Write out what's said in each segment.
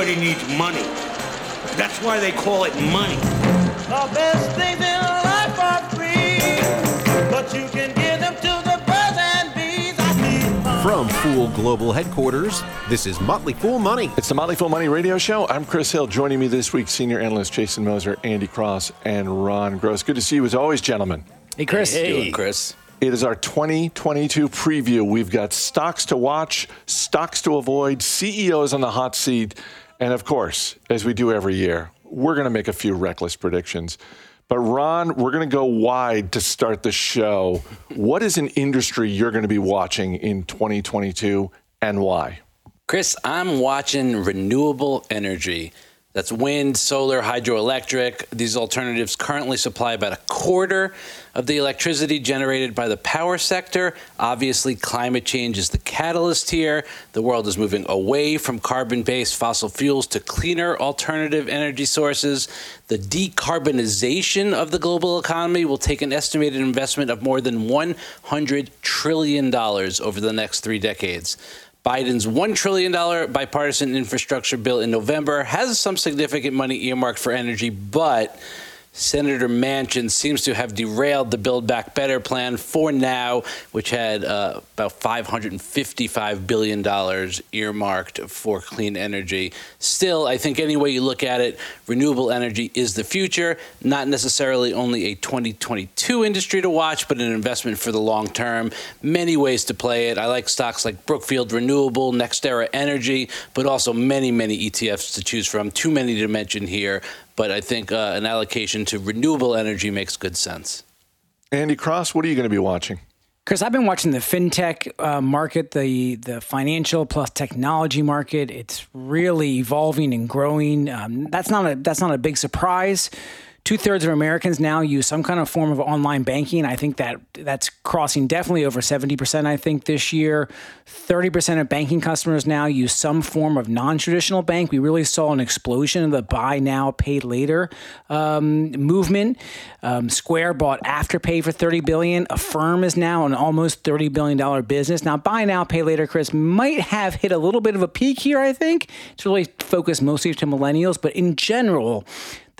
Everybody needs money. That's why they call it money. The best things in life are free, but you can give them to the birds and bees. I need. From Fool Global Headquarters, this is Motley Fool Money. It's the Motley Fool Money Radio Show. I'm Chris Hill. Joining me this week, senior analyst Jason Moser, Andy Cross, and Ron Gross. Good to see you as always, gentlemen. Hey, Chris. Doing, Chris. It is our 2022 preview. We've got stocks to watch, stocks to avoid, CEOs on the hot seat, and of course, as we do every year, we're going to make a few reckless predictions. But Ron, we're going to go wide to start the show. What is an industry you're going to be watching in 2022 and why? Chris, I'm watching renewable energy. That's wind, solar, hydroelectric. These alternatives currently supply about a quarter of the electricity generated by the power sector. Obviously, climate change is the catalyst here. The world is moving away from carbon based fossil fuels to cleaner alternative energy sources. The decarbonization of the global economy will take an estimated investment of more than $100 trillion over the next three decades. Biden's $1 trillion bipartisan infrastructure bill in November has some significant money earmarked for energy, but Senator Manchin seems to have derailed the Build Back Better plan for now, which had uh, about $555 billion earmarked for clean energy. Still, I think any way you look at it, renewable energy is the future, not necessarily only a 2022 industry to watch, but an investment for the long term. Many ways to play it. I like stocks like Brookfield Renewable, NextEra Energy, but also many, many ETFs to choose from. Too many to mention here but I think uh, an allocation to renewable energy makes good sense. Andy Cross, what are you going to be watching? Chris, I've been watching the fintech uh, market, the the financial plus technology market. It's really evolving and growing. Um, that's not a that's not a big surprise. Two thirds of Americans now use some kind of form of online banking. I think that that's crossing definitely over 70%, I think, this year. 30% of banking customers now use some form of non traditional bank. We really saw an explosion of the buy now, pay later um, movement. Um, Square bought Afterpay for 30 billion. Affirm is now an almost 30 billion dollar business. Now, buy now, pay later, Chris might have hit a little bit of a peak here. I think it's really focused mostly to millennials, but in general,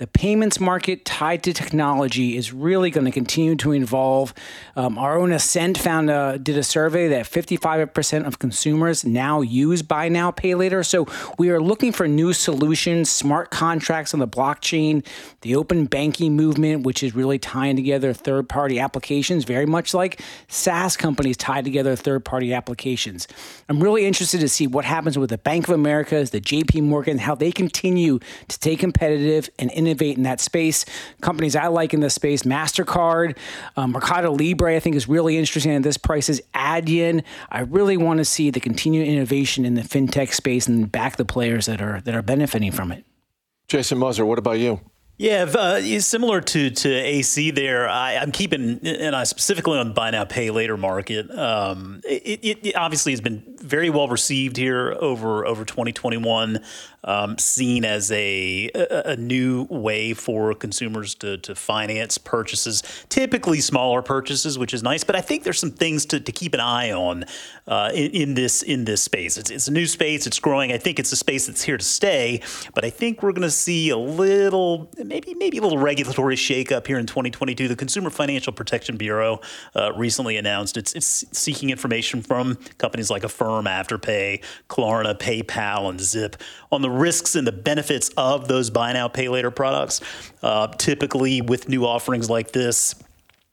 the payments market tied to technology is really going to continue to evolve. Um, our own Ascent found a, did a survey that 55% of consumers now use buy now, pay later. So we are looking for new solutions, smart contracts on the blockchain, the open banking movement, which is really tying together third party applications, very much like SaaS companies tie together third party applications. I'm really interested to see what happens with the Bank of America's, the JP Morgan, how they continue to stay competitive and innovate innovate in that space. Companies I like in this space, MasterCard, um, Mercado Libre, I think is really interesting at this price is Adyen. I really want to see the continued innovation in the fintech space and back the players that are that are benefiting from it. Jason Moser, what about you? Yeah, uh, similar to to AC there. I, am keeping, and I specifically on the buy now pay later market. Um, it, it, it, obviously has been very well received here over over 2021 um, seen as a, a, new way for consumers to, to finance purchases, typically smaller purchases, which is nice. But I think there's some things to, to keep an eye on uh, in, in, this in this space. It's, it's a new space. It's growing. I think it's a space that's here to stay. But I think we're going to see a little, maybe maybe a little regulatory shakeup here in 2022. The Consumer Financial Protection Bureau uh, recently announced it's, it's seeking information from companies like Affirm, Afterpay, Klarna, PayPal, and Zip on the risks and the benefits of those buy now, pay later products. Uh, typically, with new offerings like this,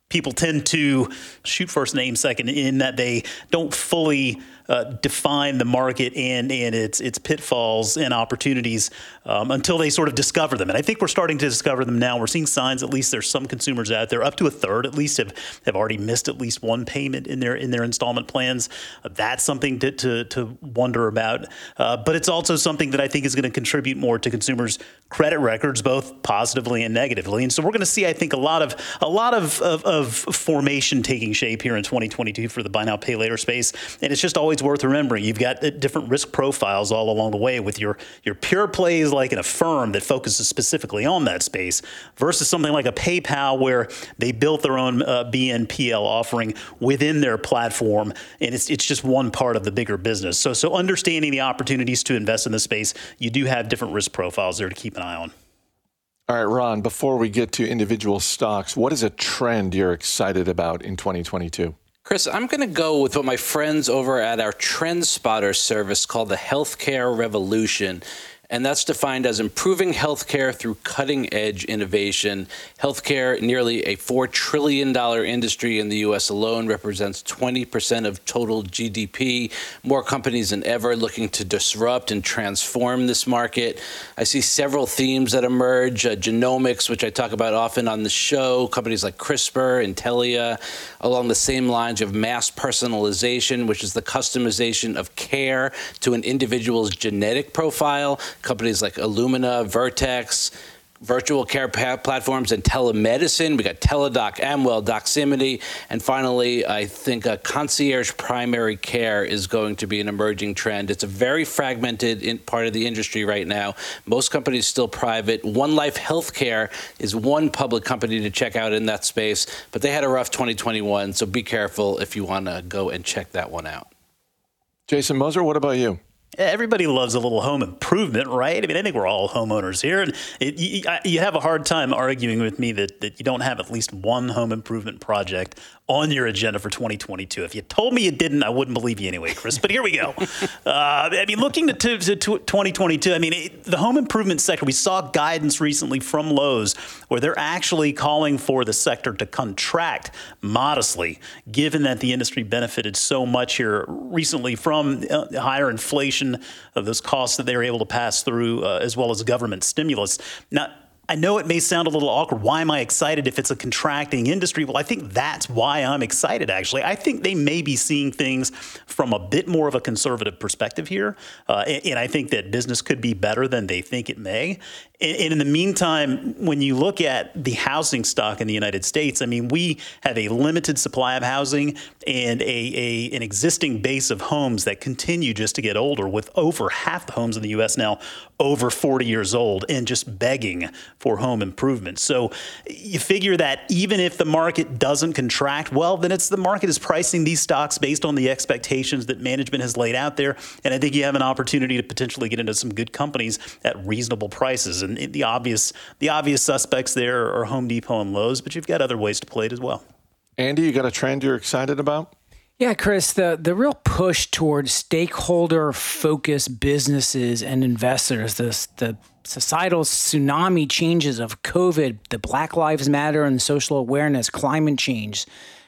people tend to shoot first name second in that they don't fully uh, define the market and and its its pitfalls and opportunities um, until they sort of discover them. And I think we're starting to discover them now. We're seeing signs. At least there's some consumers out there, up to a third at least, have have already missed at least one payment in their in their installment plans. Uh, that's something to to, to wonder about. Uh, but it's also something that I think is going to contribute more to consumers credit records both positively and negatively. And so we're going to see, I think, a lot of a lot of, of, of, formation taking shape here in 2022 for the buy now pay later space. And it's just always worth remembering you've got different risk profiles all along the way with your your pure plays like in Affirm that focuses specifically on that space versus something like a PayPal where they built their own uh, BNPL offering within their platform, and it's it's just one part of the bigger business. So so understanding the opportunities to invest in the space, you do have different risk profiles there to keep an eye on. All right, Ron, before we get to individual stocks, what is a trend you're excited about in 2022? Chris, I'm going to go with what my friends over at our Trend Spotter service called the healthcare revolution and that's defined as improving healthcare through cutting edge innovation. Healthcare, nearly a $4 trillion industry in the U.S. alone, represents 20% of total GDP. More companies than ever looking to disrupt and transform this market. I see several themes that emerge uh, genomics, which I talk about often on the show, companies like CRISPR, Intellia, along the same lines of mass personalization, which is the customization of care to an individual's genetic profile companies like Illumina, Vertex, virtual care platforms and telemedicine. We got Teladoc, Amwell, Doximity, and finally, I think a concierge primary care is going to be an emerging trend. It's a very fragmented part of the industry right now. Most companies still private. One Life Healthcare is one public company to check out in that space, but they had a rough 2021, so be careful if you want to go and check that one out. Jason Moser, what about you? Everybody loves a little home improvement, right? I mean, I think we're all homeowners here, and it, you, you, have a hard time arguing with me that, that you don't have at least one home improvement project on your agenda for 2022. If you told me you didn't, I wouldn't believe you anyway, Chris. But here we go. Uh, I mean, looking to, to, to 2022, I mean, it, the home improvement sector, we saw guidance recently from Lowe's where they're actually calling for the sector to contract modestly, given that the industry benefited so much here recently from uh, higher inflation of those costs that they were able to pass through, uh, as well as government stimulus. Now, I know it may sound a little awkward. Why am I excited if it's a contracting industry? Well, I think that's why I'm excited, actually. I think they may be seeing things from a bit more of a conservative perspective here. Uh, and, and, I think that business could be better than they think it may. And in the meantime, when you look at the housing stock in the United States, I mean, we have a limited supply of housing and a, a, an existing base of homes that continue just to get older, with over half the homes in the U.S. now over 40 years old and just begging for home improvement. So you figure that even if the market doesn't contract, well, then it's the market is pricing these stocks based on the expectations that management has laid out there. And I think you have an opportunity to potentially get into some good companies at reasonable prices and the obvious the obvious suspects there are Home Depot and Lowe's, but you've got other ways to play it as well. Andy, you got a trend you're excited about? Yeah, Chris, the, the real push towards stakeholder focused businesses and investors, this, the societal tsunami changes of COVID, the Black Lives Matter and social awareness, climate change,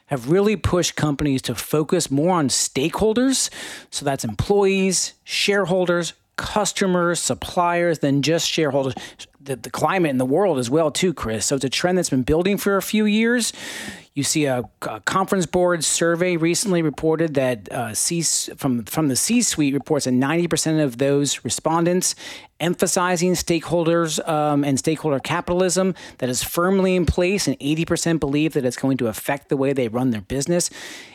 have really pushed companies to focus more on stakeholders. So that's employees, shareholders, customers, suppliers than just shareholders. The, the climate in the world as well, too, Chris. So it's a trend that's been building for a few years. You see a, a conference board survey recently reported that uh, C, from from the C-suite reports that 90% of those respondents emphasizing stakeholders um, and stakeholder capitalism that is firmly in place, and 80% believe that it's going to affect the way they run their business.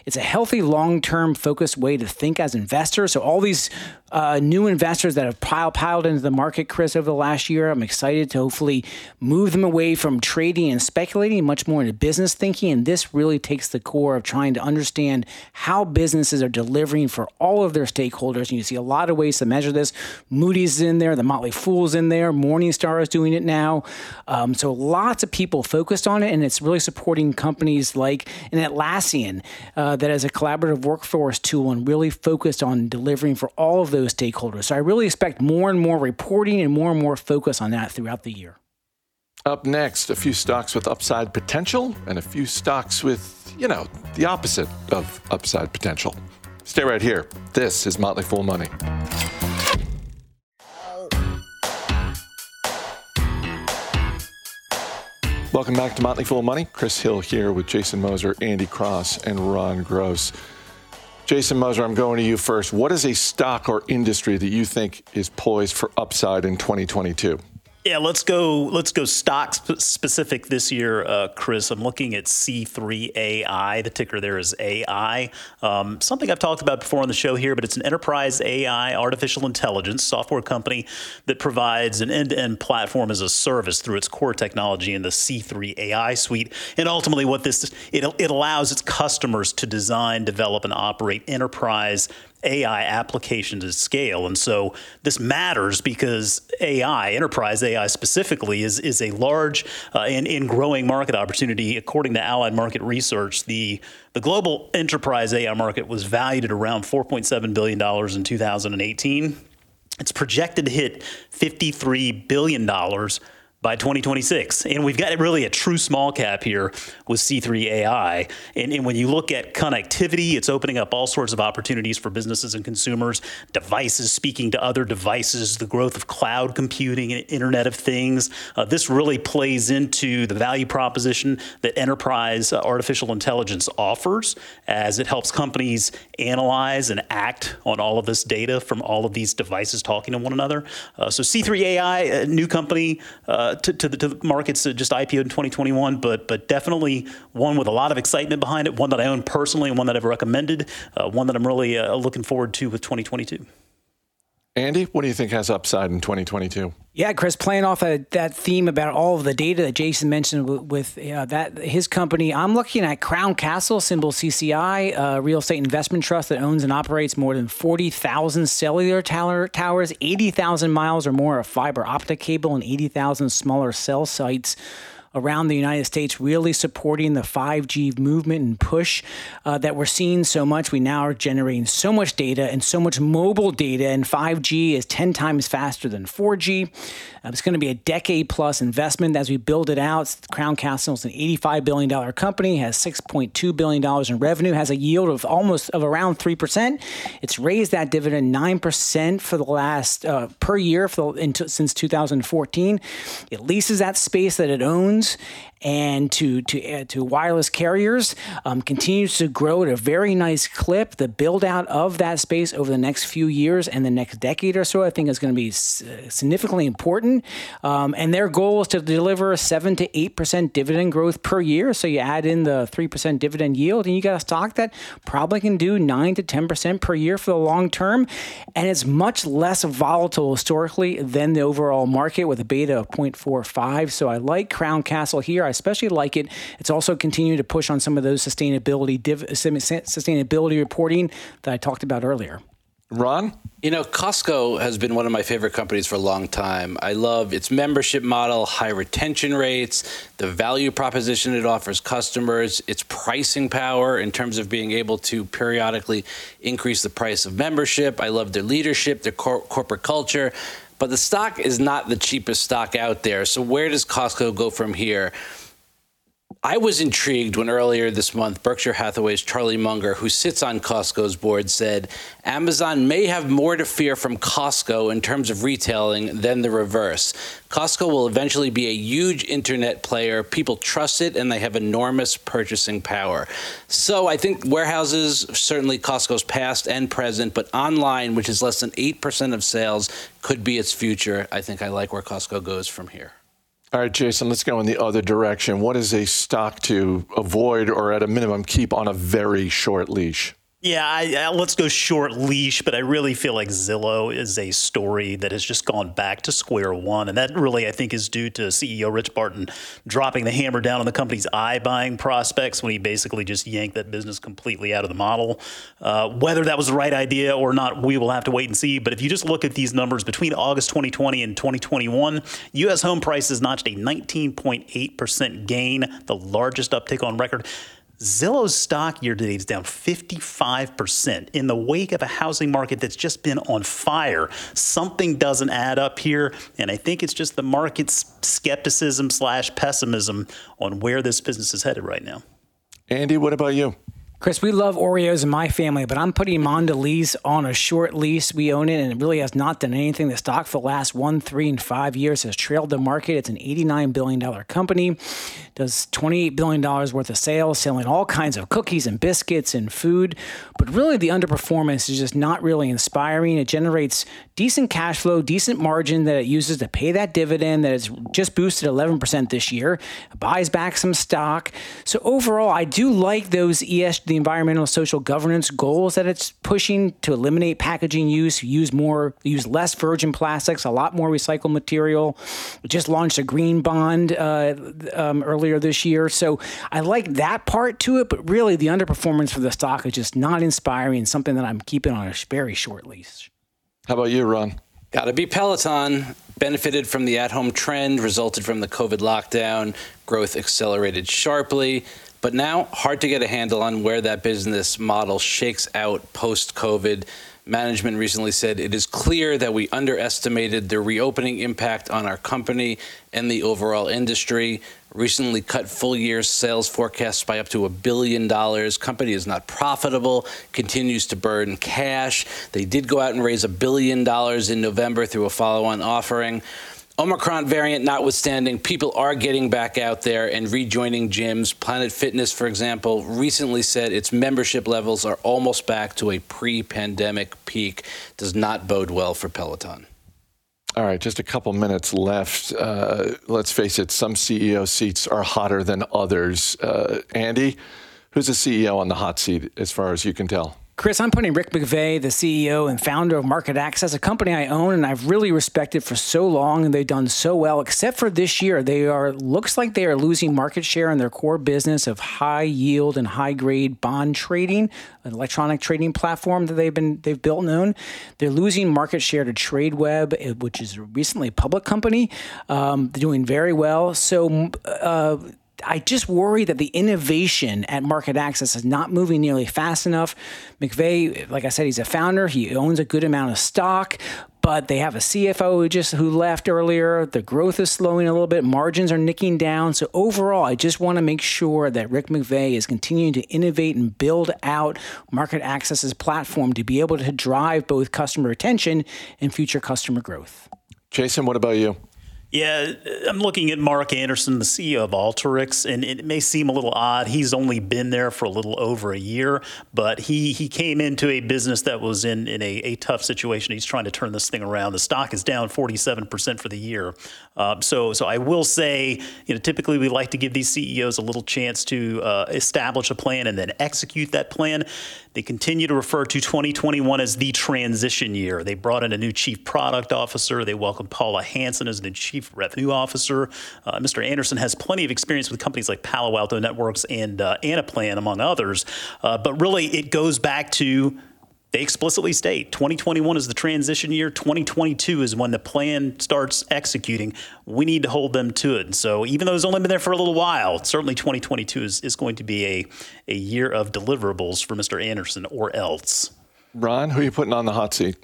It's a healthy, long term focused way to think as investors. So, all these uh, new investors that have piled, piled into the market, Chris, over the last year, I'm excited to hopefully move them away from trading and speculating much more into business thinking. And this really takes the core of trying to understand how businesses are delivering for all of their stakeholders. And you see a lot of ways to measure this. Moody's is in there, the Motley Fool's in there, Morningstar is doing it now. Um, so lots of people focused on it, and it's really supporting companies like an Atlassian uh, that has a collaborative workforce tool and really focused on delivering for all of those stakeholders. So I really expect more and more reporting and more and more focus on that throughout the year. Up next, a few stocks with upside potential and a few stocks with, you know, the opposite of upside potential. Stay right here. This is Motley Fool Money. Welcome back to Motley Fool Money. Chris Hill here with Jason Moser, Andy Cross, and Ron Gross. Jason Moser, I'm going to you first. What is a stock or industry that you think is poised for upside in 2022? Yeah, let's go. Let's go stock sp- specific this year, uh, Chris. I'm looking at C3AI. The ticker there is AI. Um, something I've talked about before on the show here, but it's an enterprise AI artificial intelligence software company that provides an end-to-end platform as a service through its core technology in the C3AI suite. And ultimately, what this it, it allows its customers to design, develop, and operate enterprise AI applications at scale. And so this matters because AI, enterprise AI specifically, is, is a large uh, and, and growing market opportunity. According to Allied Market Research, the, the global enterprise AI market was valued at around $4.7 billion in 2018. It's projected to hit $53 billion by 2026. And we've got really a true small cap here with C3 AI. And, and, when you look at connectivity, it's opening up all sorts of opportunities for businesses and consumers, devices speaking to other devices, the growth of cloud computing and Internet of Things. Uh, this really plays into the value proposition that enterprise uh, artificial intelligence offers as it helps companies analyze and act on all of this data from all of these devices talking to one another. Uh, so C3 AI, a new company, uh, to, to, the, to the markets that just IPO'd in 2021, but but definitely one with a lot of excitement behind it, one that I own personally, and one that I've recommended, uh, one that I'm really uh, looking forward to with 2022. Andy, what do you think has upside in 2022? Yeah, Chris, playing off of that theme about all of the data that Jason mentioned with, with uh, that his company, I'm looking at Crown Castle, symbol CCI, a real estate investment trust that owns and operates more than 40,000 cellular tower, towers, 80,000 miles or more of fiber optic cable, and 80,000 smaller cell sites around the United States, really supporting the 5G movement and push uh, that we're seeing so much. We now are generating so much data and so much mobile data, and 5G is 10 times faster than 4G. Uh, it's going to be a decade plus investment as we build it out. Crown Castle is an $85 billion company, has $6.2 billion in revenue, has a yield of almost of around 3%. It's raised that dividend 9% for the last uh, per year the, into, since 2014. It leases that space that it owns Jones and to to uh, to wireless carriers um, continues to grow at a very nice clip. The build out of that space over the next few years and the next decade or so, I think, is going to be uh, significantly important. Um, and their goal is to deliver a seven to eight percent dividend growth per year. So you add in the three percent dividend yield, and you got a stock that probably can do nine to ten percent per year for the long term, and it's much less volatile historically than the overall market with a beta of 0.45. So I like Crown Castle here. I especially like it. It's also continuing to push on some of those sustainability div- sustainability reporting that I talked about earlier. Ron? You know, Costco has been one of my favorite companies for a long time. I love its membership model, high retention rates, the value proposition it offers customers, its pricing power in terms of being able to periodically increase the price of membership. I love their leadership, their cor- corporate culture. But the stock is not the cheapest stock out there. So where does Costco go from here? I was intrigued when earlier this month Berkshire Hathaway's Charlie Munger, who sits on Costco's board, said Amazon may have more to fear from Costco in terms of retailing than the reverse. Costco will eventually be a huge internet player. People trust it and they have enormous purchasing power. So I think warehouses, certainly Costco's past and present, but online, which is less than 8% of sales, could be its future. I think I like where Costco goes from here. All right, Jason, let's go in the other direction. What is a stock to avoid or at a minimum keep on a very short leash? Yeah, I, I, let's go short leash, but I really feel like Zillow is a story that has just gone back to square one. And that really, I think, is due to CEO Rich Barton dropping the hammer down on the company's iBuying prospects when he basically just yanked that business completely out of the model. Uh, whether that was the right idea or not, we will have to wait and see. But if you just look at these numbers between August 2020 and 2021, U.S. home prices notched a 19.8% gain, the largest uptick on record. Zillow's stock year to date is down 55% in the wake of a housing market that's just been on fire. Something doesn't add up here, and I think it's just the market's skepticism slash pessimism on where this business is headed right now. Andy, what about you? Chris, we love Oreos in my family, but I'm putting Mondelez on a short lease. We own it, and it really has not done anything. The stock for the last one, three, and five years has trailed the market. It's an $89 billion company, does $28 billion worth of sales, selling all kinds of cookies and biscuits and food. But really, the underperformance is just not really inspiring. It generates decent cash flow, decent margin that it uses to pay that dividend that has just boosted 11% this year, it buys back some stock. So overall, I do like those ES, the environmental social governance goals that it's pushing to eliminate packaging use, use more, use less virgin plastics, a lot more recycled material. It just launched a green bond uh, um, earlier this year. So I like that part to it, but really the underperformance for the stock is just not inspiring, something that I'm keeping on a very short leash. How about you, Ron? Got to be Peloton. Benefited from the at home trend, resulted from the COVID lockdown, growth accelerated sharply. But now, hard to get a handle on where that business model shakes out post COVID. Management recently said it is clear that we underestimated the reopening impact on our company and the overall industry. Recently cut full year sales forecasts by up to a billion dollars. Company is not profitable, continues to burn cash. They did go out and raise a billion dollars in November through a follow on offering. Omicron variant notwithstanding, people are getting back out there and rejoining gyms. Planet Fitness, for example, recently said its membership levels are almost back to a pre pandemic peak. Does not bode well for Peloton. All right, just a couple minutes left. Uh, let's face it, some CEO seats are hotter than others. Uh, Andy, who's the CEO on the hot seat as far as you can tell? Chris, I'm putting Rick McVey, the CEO and founder of MarketAxess, a company I own and I've really respected for so long, and they've done so well. Except for this year, they are looks like they are losing market share in their core business of high yield and high grade bond trading, an electronic trading platform that they've been they've built and. They're losing market share to TradeWeb, eh, which is recently a public company. Um, they're doing very well. So. Uh, I just worry that the innovation at MarketAxess is not moving nearly fast enough. McVey, like I said, he's a founder. He owns a good amount of stock, but they have a CFO who just who left earlier. The growth is slowing a little bit. Margins are nicking down. So overall, I just want to make sure that Rick McVey is continuing to innovate and build out MarketAxess's platform to be able to drive both customer retention and future customer growth. Jason, what about you? Yeah, I'm looking at Mark Anderson, the CEO of Alteryx, and it may seem a little odd. He's only been there for a little over a year, but he he came into a business that was in, in a, a tough situation. He's trying to turn this thing around. The stock is down 47% for the year. Uh, so so I will say, you know, typically we like to give these CEOs a little chance to uh, establish a plan and then execute that plan. They continue to refer to 2021 as the transition year. They brought in a new chief product officer. They welcomed Paula Hansen as the chief revenue officer. Uh, Mr. Anderson has plenty of experience with companies like Palo Alto Networks and uh, Anaplan, among others. Uh, but really, it goes back to they explicitly state 2021 is the transition year. 2022 is when the plan starts executing. We need to hold them to it. So even though it's only been there for a little while, certainly 2022 is, is going to be a, a year of deliverables for Mr. Anderson or else. Ron, who are you putting on the hot seat?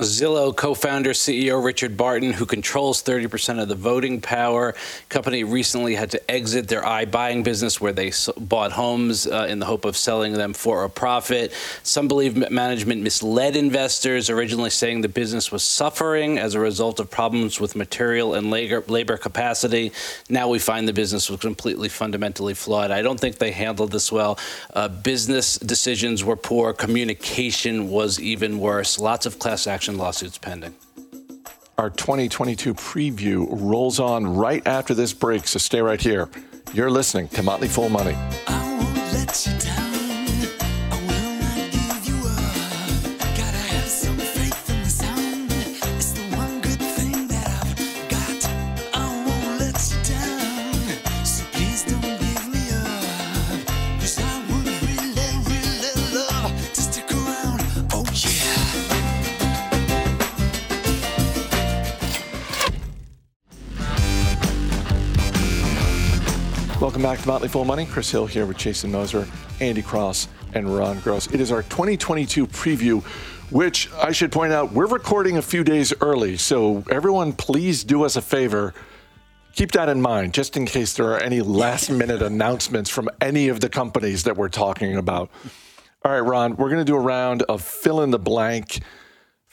Zillow co-founder CEO Richard Barton, who controls 30% of the voting power, company recently had to exit their iBuying business where they bought homes uh, in the hope of selling them for a profit. Some believe management misled investors, originally saying the business was suffering as a result of problems with material and labor, labor capacity. Now we find the business was completely fundamentally flawed. I don't think they handled this well. Uh, business decisions were poor. Communication was even worse. Lots of class action action lawsuits pending. Our 2022 preview rolls on right after this break, so stay right here. You're listening to Motley Fool Money. Motley Fool Money. Chris Hill here with Jason Moser, Andy Cross, and Ron Gross. It is our 2022 preview, which I should point out, we're recording a few days early. So, everyone, please do us a favor. Keep that in mind, just in case there are any last minute announcements from any of the companies that we're talking about. All right, Ron, we're going to do a round of fill in the blank.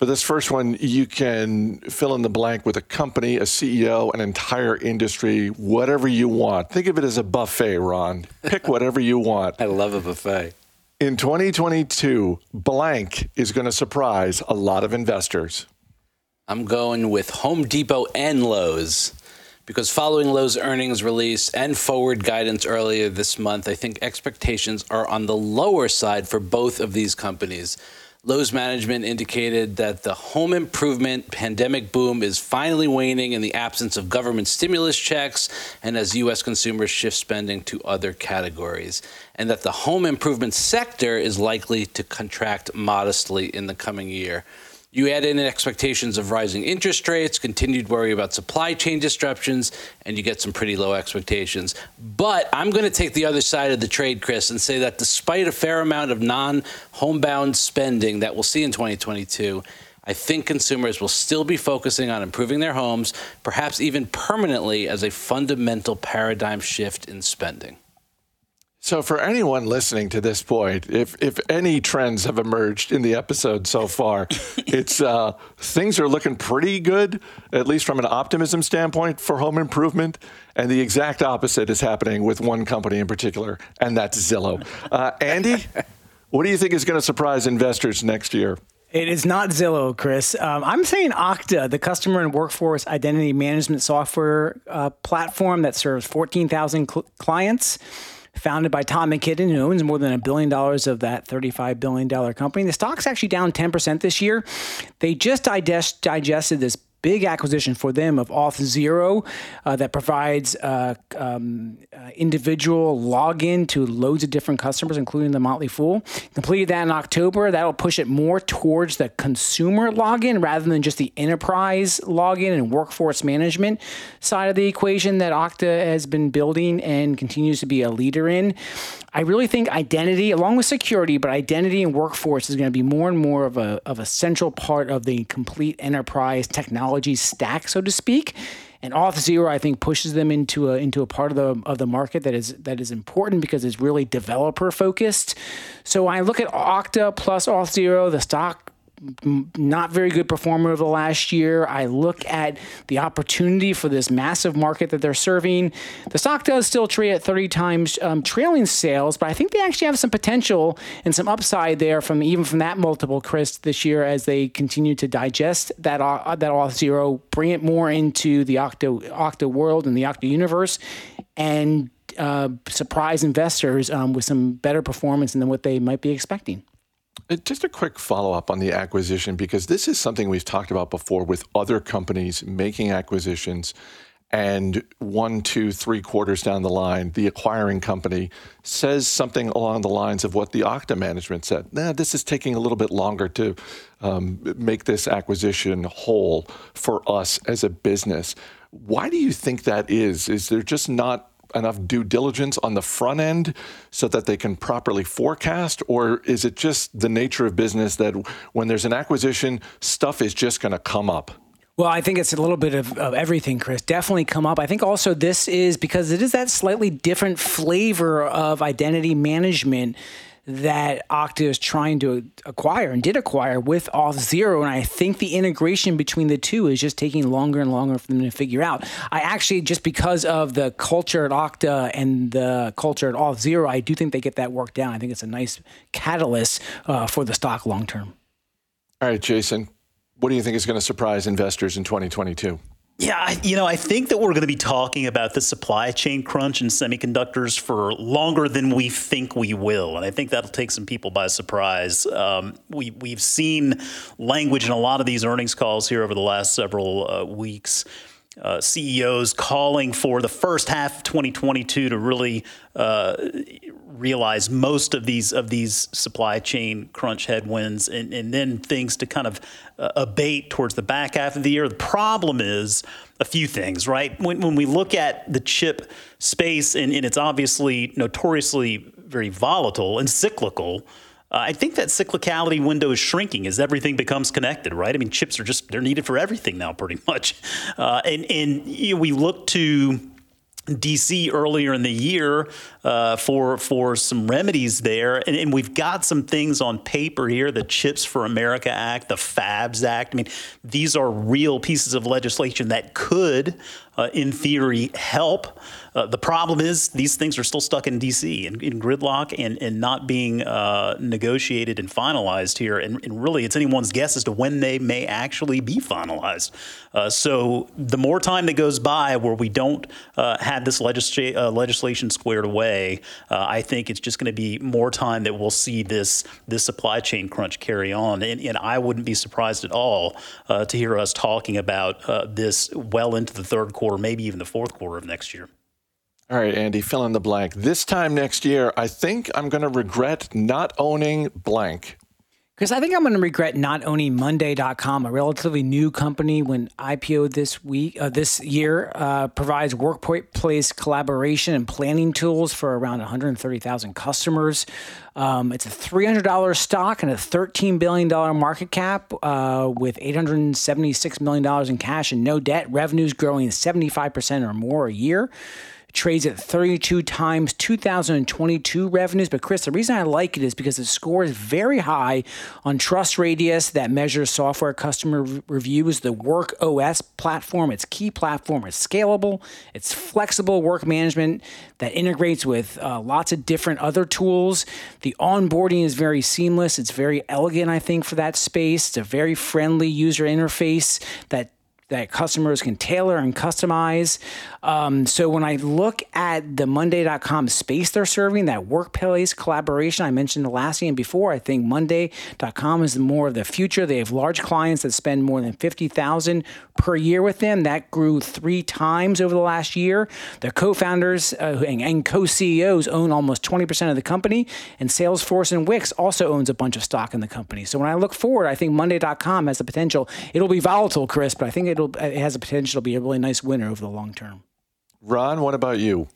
For this first one, you can fill in the blank with a company, a CEO, an entire industry, whatever you want. Think of it as a buffet, Ron. Pick whatever you want. I love a buffet. In 2022, blank is going to surprise a lot of investors. I'm going with Home Depot and Lowe's because following Lowe's earnings release and forward guidance earlier this month, I think expectations are on the lower side for both of these companies. Lowe's management indicated that the home improvement pandemic boom is finally waning in the absence of government stimulus checks and as U.S. consumers shift spending to other categories, and that the home improvement sector is likely to contract modestly in the coming year. You add in expectations of rising interest rates, continued worry about supply chain disruptions, and you get some pretty low expectations. But I'm going to take the other side of the trade, Chris, and say that despite a fair amount of non homebound spending that we'll see in 2022, I think consumers will still be focusing on improving their homes, perhaps even permanently, as a fundamental paradigm shift in spending. So, for anyone listening to this point, if if any trends have emerged in the episode so far, it's uh, things are looking pretty good, at least from an optimism standpoint for home improvement, and the exact opposite is happening with one company in particular, and that's Zillow. Uh, Andy, what do you think is going to surprise investors next year? It is not Zillow, Chris. Um, I'm saying Okta, the customer and workforce identity management software uh, platform that serves 14,000 cl- clients founded by Todd McKinnon, who owns more than a billion dollars of that $35 billion company. The stock's actually down 10% this year. They just digest, digested this big acquisition for them of Auth0 uh, that provides uh, um, uh, individual login to loads of different customers, including the Motley Fool. Completed that in October. That'll push it more towards the consumer login rather than just the enterprise login and workforce management side of the equation that Okta has been building and continues to be a leader in. I really think identity, along with security, but identity and workforce is going to be more and more of a, of a central part of the complete enterprise technology stack, so to speak. And Auth0, I think, pushes them into a into a part of the of the market that is that is important because it's really developer focused. So I look at Okta plus Auth0, the stock not very good performer of the last year. I look at the opportunity for this massive market that they're serving. The stock does still trade at 30 times um, trailing sales, but I think they actually have some potential and some upside there from even from that multiple, Chris, this year as they continue to digest that uh, that Auth0, bring it more into the Octo Okta world and the Okta universe, and uh, surprise investors um, with some better performance than what they might be expecting. Uh, just a quick follow up on the acquisition, because this is something we've talked about before with other companies making acquisitions. And one, two, three quarters down the line, the acquiring company says something along the lines of what the Okta management said. Nah, this is taking a little bit longer to um, make this acquisition whole for us as a business. Why do you think that is? Is there just not enough due diligence on the front end so that they can properly forecast? Or is it just the nature of business that when there's an acquisition, stuff is just going to come up? Well, I think it's a little bit of, of everything, Chris. Definitely come up. I think also this is because it is that slightly different flavor of identity management that Okta is trying to acquire and did acquire with Auth0. And I think the integration between the two is just taking longer and longer for them to figure out. I actually, just because of the culture at Okta and the culture at Auth0, I do think they get that work down. I think it's a nice catalyst uh, for the stock long term. All right, Jason, what do you think is going to surprise investors in 2022? Yeah, you know, I think that we're going to be talking about the supply chain crunch in semiconductors for longer than we think we will, and I think that'll take some people by surprise. Um, we we've seen language in a lot of these earnings calls here over the last several uh, weeks. Uh, CEOs calling for the first half of 2022 to really uh, realize most of these of these supply chain crunch headwinds, and, and then things to kind of uh, abate towards the back half of the year. The problem is a few things, right? When, when we look at the chip space, and, and it's obviously notoriously very volatile and cyclical. Uh, I think that cyclicality window is shrinking as everything becomes connected, right? I mean, chips are just, they're needed for everything now, pretty much. Uh, and and you know, we look to DC earlier in the year uh, for for some remedies there, and, and, we've got some things on paper here: the Chips for America Act, the FABS Act. I mean, these are real pieces of legislation that could, uh, in theory, help. Uh, the problem is these things are still stuck in D.C. in, in gridlock and, and not being uh, negotiated and finalized here. And, and, really, it's anyone's guess as to when they may actually be finalized. Uh, so the more time that goes by where we don't uh, have this legisla- uh, legislation squared away, I think it's just going to be more time that we'll see this this supply chain crunch carry on. And, and I wouldn't be surprised at all to hear us talking about this well into the third quarter, maybe even the fourth quarter of next year. All right, Andy, fill in the blank. This time next year, I think I'm going to regret not owning blank. Because I think I'm going to regret not owning Monday.com, a relatively new company when IPO this week, uh, this year, uh, provides workplace collaboration and planning tools for around 130,000 customers. Um, it's a $300 stock and a $13 billion market cap uh, with $876 million in cash and no debt. Revenues growing 75% or more a year trades at 32 times 2022 revenues. But Chris, the reason I like it is because the score is very high on TrustRadius that measures software customer reviews. The Work OS platform, its key platform, is scalable. It's flexible work management that integrates with uh, lots of different other tools. The onboarding is very seamless. It's very elegant, I think, for that space. It's a very friendly user interface that that customers can tailor and customize. Um, so when I look at the Monday.com space they're serving, that workplace collaboration I mentioned the last and before, I think Monday.com is more of the future. They have large clients that spend more than fifty thousand per year with them. That grew three times over the last year. The co-founders uh, and, and co-CEOs own almost twenty percent of the company, and Salesforce and Wix also owns a bunch of stock in the company. So when I look forward, I think Monday.com has the potential. It'll be volatile, Chris, but I think it'll it has a potential to be a really nice winner over the long term. Ron, what about you?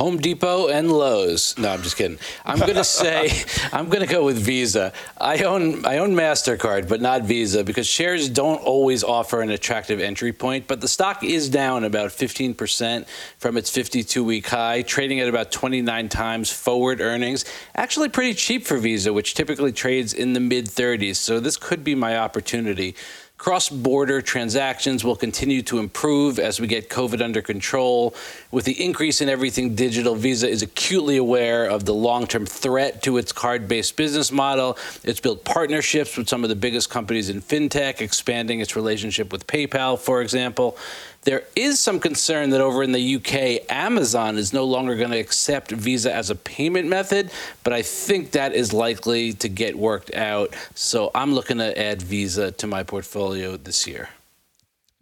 Home Depot and Lowe's. No, I'm just kidding. I'm going to say I'm going to go with Visa. I own I own Mastercard, but not Visa because shares don't always offer an attractive entry point. But the stock is down about 15% from its 52-week high, trading at about 29 times forward earnings. Actually, pretty cheap for Visa, which typically trades in the mid 30s. So this could be my opportunity. Cross border transactions will continue to improve as we get COVID under control. With the increase in everything digital, Visa is acutely aware of the long term threat to its card based business model. It's built partnerships with some of the biggest companies in fintech, expanding its relationship with PayPal, for example. There is some concern that over in the UK, Amazon is no longer going to accept Visa as a payment method, but I think that is likely to get worked out. So I'm looking to add Visa to my portfolio this year.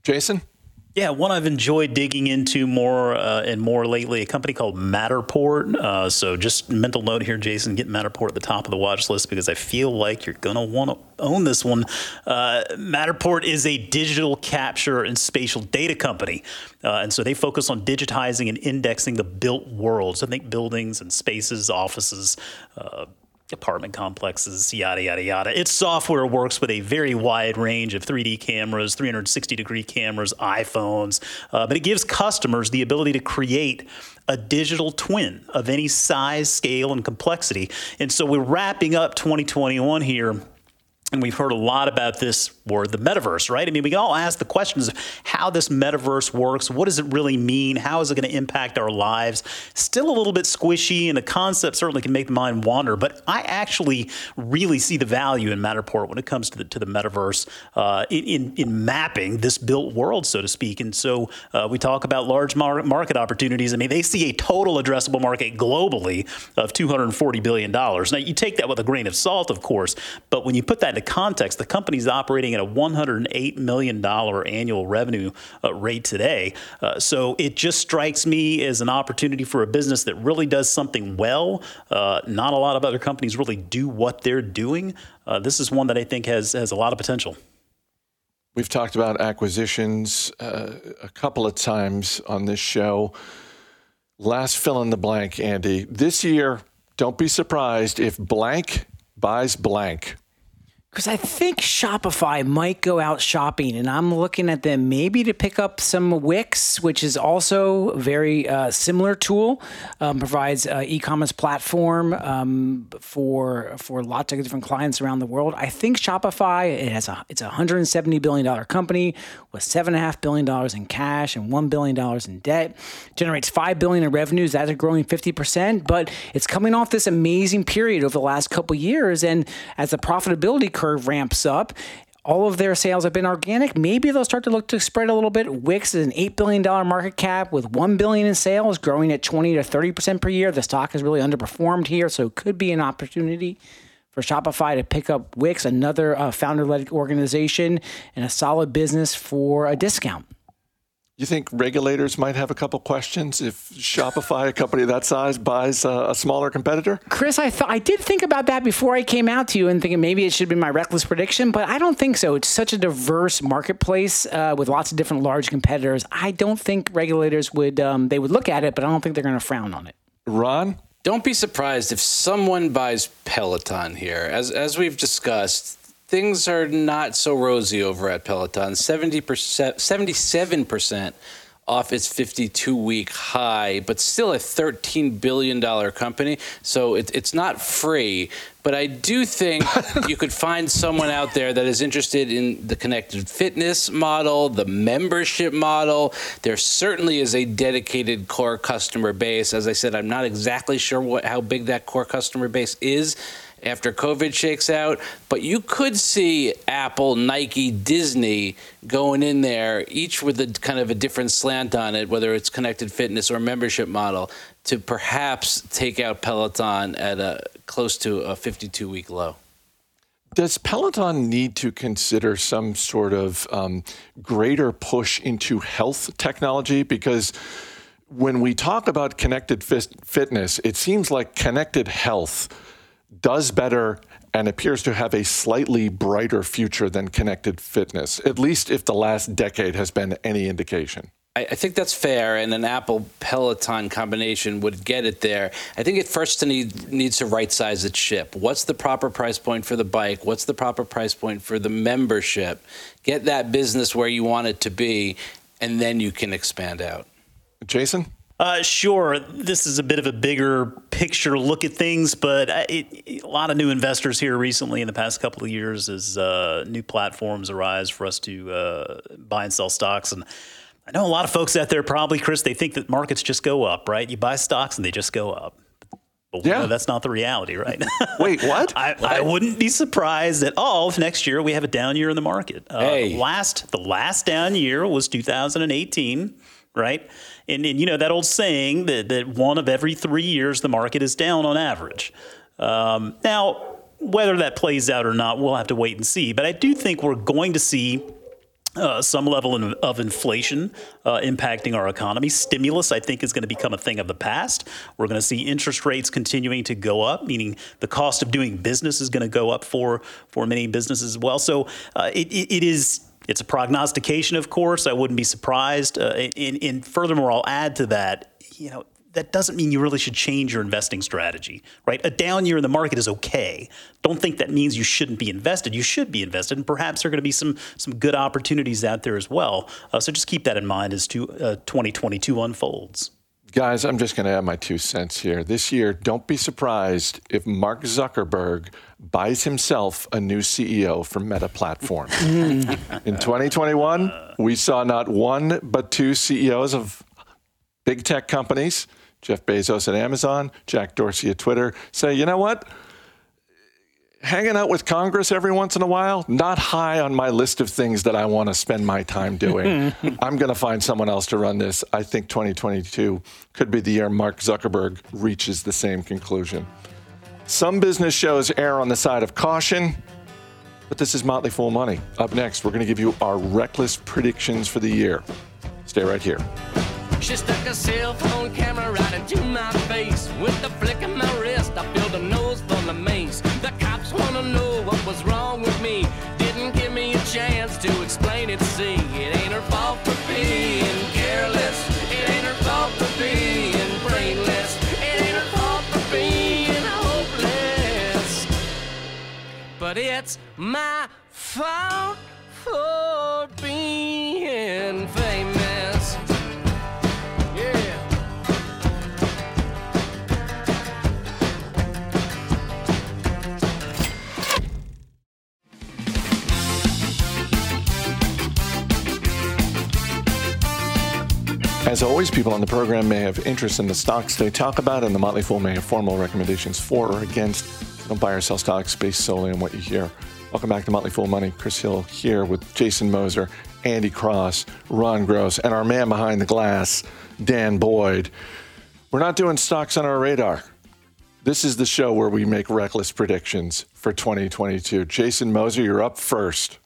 Jason? Yeah, one I've enjoyed digging into more uh, and more lately, a company called Matterport. Uh, so just mental note here, Jason, get Matterport at the top of the watch list because I feel like you're going to want to own this one. Uh, Matterport is a digital capture and spatial data company. Uh, and so they focus on digitizing and indexing the built world. So I think buildings and spaces, offices, uh, apartment complexes, yada, yada, yada. Its software works with a very wide range of 3D cameras, 360 degree cameras, iPhones, uh, but it gives customers the ability to create a digital twin of any size, scale, and complexity. And so we're wrapping up 2021 here and we've heard a lot about this word, the metaverse, right? I mean, we all ask the questions of how this metaverse works. What does it really mean? How is it going to impact our lives? Still a little bit squishy, and the concept certainly can make the mind wander. But I actually really see the value in Matterport when it comes to the to the metaverse uh, in, in mapping this built world, so to speak. And so uh, we talk about large mar- market opportunities. I mean, they see a total addressable market globally of 240 billion dollars. Now you take that with a grain of salt, of course, but when you put that into context, the company's operating at a $108 million annual revenue uh, rate today. Uh, so it just strikes me as an opportunity for a business that really does something well. Uh, not a lot of other companies really do what they're doing. Uh, this is one that I think has, has a lot of potential. We've talked about acquisitions uh, a couple of times on this show. Last fill in the blank, Andy. This year, don't be surprised if blank buys blank. Because I think Shopify might go out shopping, and I'm looking at them maybe to pick up some Wix, which is also a very uh, similar tool. Um, provides uh, e-commerce platform um, for for lots of different clients around the world. I think Shopify it has a it's a 170 billion dollar company with seven and a half billion dollars in cash and one billion dollars in debt. Generates five billion in revenues. That's growing 50 percent, but it's coming off this amazing period over the last couple years, and as the profitability curve ramps up. All of their sales have been organic. Maybe they'll start to look to spread a little bit. Wix is an eight billion dollar market cap with one billion in sales, growing at twenty to thirty percent per year. The stock has really underperformed here, so it could be an opportunity for Shopify to pick up Wix, another uh, founder-led organization, and a solid business for a discount. You think regulators might have a couple questions if Shopify, a company that size, buys a, a smaller competitor? Chris, I thought I did think about that before I came out to you and thinking maybe it should be my reckless prediction, but I don't think so. It's such a diverse marketplace uh, with lots of different large competitors. I don't think regulators would um, they would look at it, but I don't think they're going to frown on it. Ron? Don't be surprised if someone buys Peloton here. As as we've discussed, things are not so rosy over at Peloton. 70%, 77% off its 52 week high, but still a $13 billion company. So it, it's not free. But I do think you could find someone out there that is interested in the connected fitness model, the membership model. There certainly is a dedicated core customer base. As I said, I'm not exactly sure what, how big that core customer base is after COVID shakes out. But you could see Apple, Nike, Disney going in there, each with a kind of a different slant on it, whether it's connected fitness or membership model, to perhaps take out Peloton at a close to a 52 week low. Does Peloton need to consider some sort of um, greater push into health technology? Because when we talk about connected fitness, it seems like connected health does better and appears to have a slightly brighter future than connected fitness, at least if the last decade has been any indication. I, think that's fair, and an Apple Peloton combination would get it there. I think it first need, needs to right size its ship. What's the proper price point for the bike? What's the proper price point for the membership? Get that business where you want it to be, and then you can expand out. Jason? Uh, sure, this is a bit of a bigger picture look at things, but it, it, a lot of new investors here recently in the past couple of years as uh, new platforms arise for us to uh, buy and sell stocks. And I know a lot of folks out there probably, Chris, they think that markets just go up, right? You buy stocks and they just go up. But yeah. that's not the reality, right? Wait, what? I, what? I, wouldn't be surprised at all if next year we have a down year in the market. Uh, hey. last the last down year was 2018, right? And, and you know that old saying that, that one of every three years the market is down on average. Um, now, whether that plays out or not, we'll have to wait and see. But I do think we're going to see uh, some level of, inflation uh, impacting our economy. Stimulus, I think, is going to become a thing of the past. We're going to see interest rates continuing to go up, meaning the cost of doing business is going to go up for for many businesses as well. So uh, it, it is it's a prognostication, of course. I wouldn't be surprised. Uh, and, furthermore, I'll add to that, you know, that doesn't mean you really should change your investing strategy, right? A down year in the market is okay. Don't think that means you shouldn't be invested. You should be invested, and perhaps there are going to be some some good opportunities out there as well. Uh, so just keep that in mind as to uh, 2022 unfolds. Guys, I'm just going to add my two cents here. This year, don't be surprised if Mark Zuckerberg buys himself a new CEO for Meta Platforms. Mm. In 2021, we saw not one but two CEOs of big tech companies, Jeff Bezos at Amazon, Jack Dorsey at Twitter, say, you know what? Hanging out with Congress every once in a while, not high on my list of things that I want to spend my time doing. I'm going to find someone else to run this. I think 2022 could be the year Mark Zuckerberg reaches the same conclusion. Some business shows err on the side of caution, but this is Motley Fool Money. Up next, we're going to give you our reckless predictions for the year. Stay right here. She stuck a cell phone camera right into my face. With the flick of my wrist, But it's my fault for being famous. Yeah. As always, people on the program may have interest in the stocks they talk about, and the Motley Fool may have formal recommendations for or against. Don't buy or sell stocks based solely on what you hear. Welcome back to Motley Fool Money. Chris Hill here with Jason Moser, Andy Cross, Ron Gross, and our man behind the glass, Dan Boyd. We're not doing stocks on our radar. This is the show where we make reckless predictions for 2022. Jason Moser, you're up first.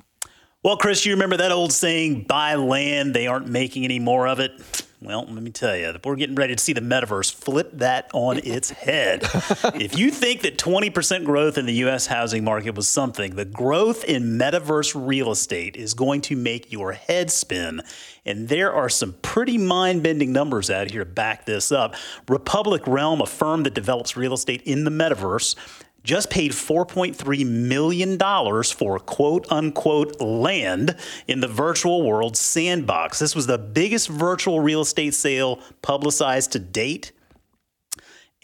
Well, Chris, you remember that old saying, buy land, they aren't making any more of it? Well, let me tell you, we're getting ready to see the metaverse flip that on its head. if you think that 20% growth in the U.S. housing market was something, the growth in metaverse real estate is going to make your head spin. And there are some pretty mind bending numbers out here to back this up. Republic Realm, a firm that develops real estate in the metaverse, just paid $4.3 million for quote unquote land in the virtual world sandbox. This was the biggest virtual real estate sale publicized to date.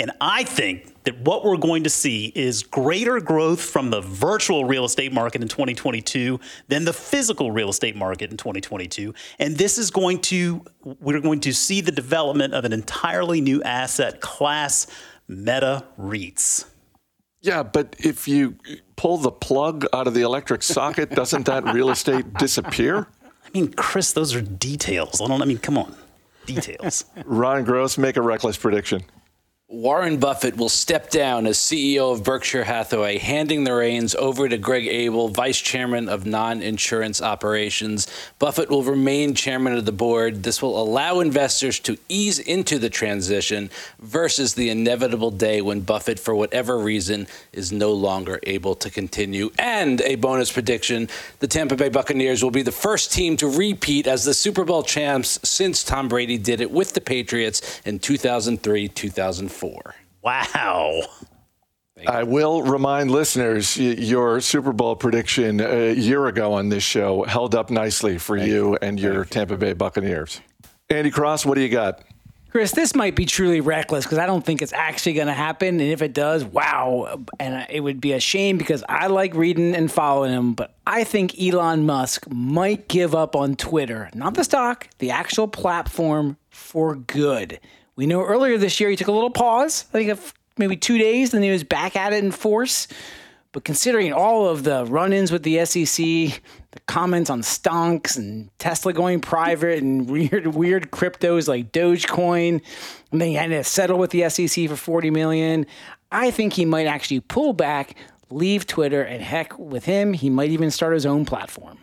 And I think that what we're going to see is greater growth from the virtual real estate market in 2022 than the physical real estate market in 2022. And this is going to, we're going to see the development of an entirely new asset class, meta REITs. Yeah, but if you pull the plug out of the electric socket, doesn't that real estate disappear? I mean, Chris, those are details. I don't. I mean, come on, details. Ron Gross, make a reckless prediction. Warren Buffett will step down as CEO of Berkshire Hathaway, handing the reins over to Greg Abel, vice chairman of non insurance operations. Buffett will remain chairman of the board. This will allow investors to ease into the transition versus the inevitable day when Buffett, for whatever reason, is no longer able to continue. And a bonus prediction the Tampa Bay Buccaneers will be the first team to repeat as the Super Bowl champs since Tom Brady did it with the Patriots in 2003 2004. Wow. I will remind listeners your Super Bowl prediction a year ago on this show held up nicely for you and your Tampa Bay Buccaneers. Andy Cross, what do you got? Chris, this might be truly reckless because I don't think it's actually going to happen. And if it does, wow. And it would be a shame because I like reading and following him. But I think Elon Musk might give up on Twitter, not the stock, the actual platform for good. We know earlier this year he took a little pause, I think of maybe two days, then he was back at it in force. But considering all of the run ins with the SEC, the comments on stonks and Tesla going private and weird, weird cryptos like Dogecoin, and then he had to settle with the SEC for 40 million, I think he might actually pull back, leave Twitter, and heck with him, he might even start his own platform.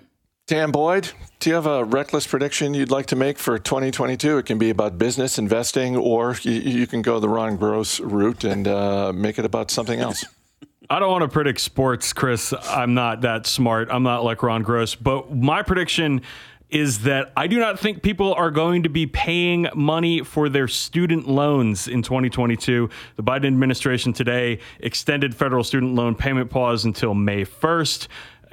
Dan Boyd, do you have a reckless prediction you'd like to make for 2022? It can be about business, investing, or you, you can go the Ron Gross route and uh, make it about something else. I don't want to predict sports, Chris. I'm not that smart. I'm not like Ron Gross. But my prediction is that I do not think people are going to be paying money for their student loans in 2022. The Biden administration today extended federal student loan payment pause until May 1st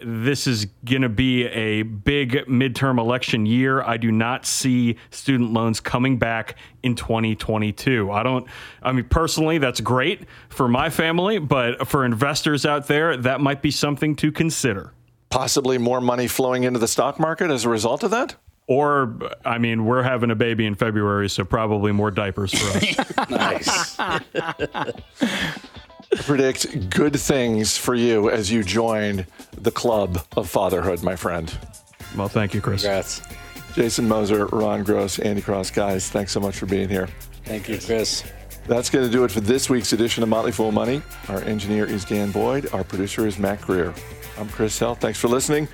this is going to be a big midterm election year. I do not see student loans coming back in 2022. I don't, I mean, personally, that's great for my family, but for investors out there, that might be something to consider. Possibly more money flowing into the stock market as a result of that? Or, I mean, we're having a baby in February, so probably more diapers for us. Nice. predict good things for you as you join the club of fatherhood, my friend. well, thank you, Chris. Congrats. Jason Moser, Ron Gross, Andy Cross, guys, thanks so much for being here. Thank you, Chris. That's going to do it for this week's edition of Motley Fool Money. Our engineer is Dan Boyd. Our producer is Mac Greer. I'm Chris Hill. Thanks for listening.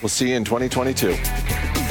We'll see you in 2022.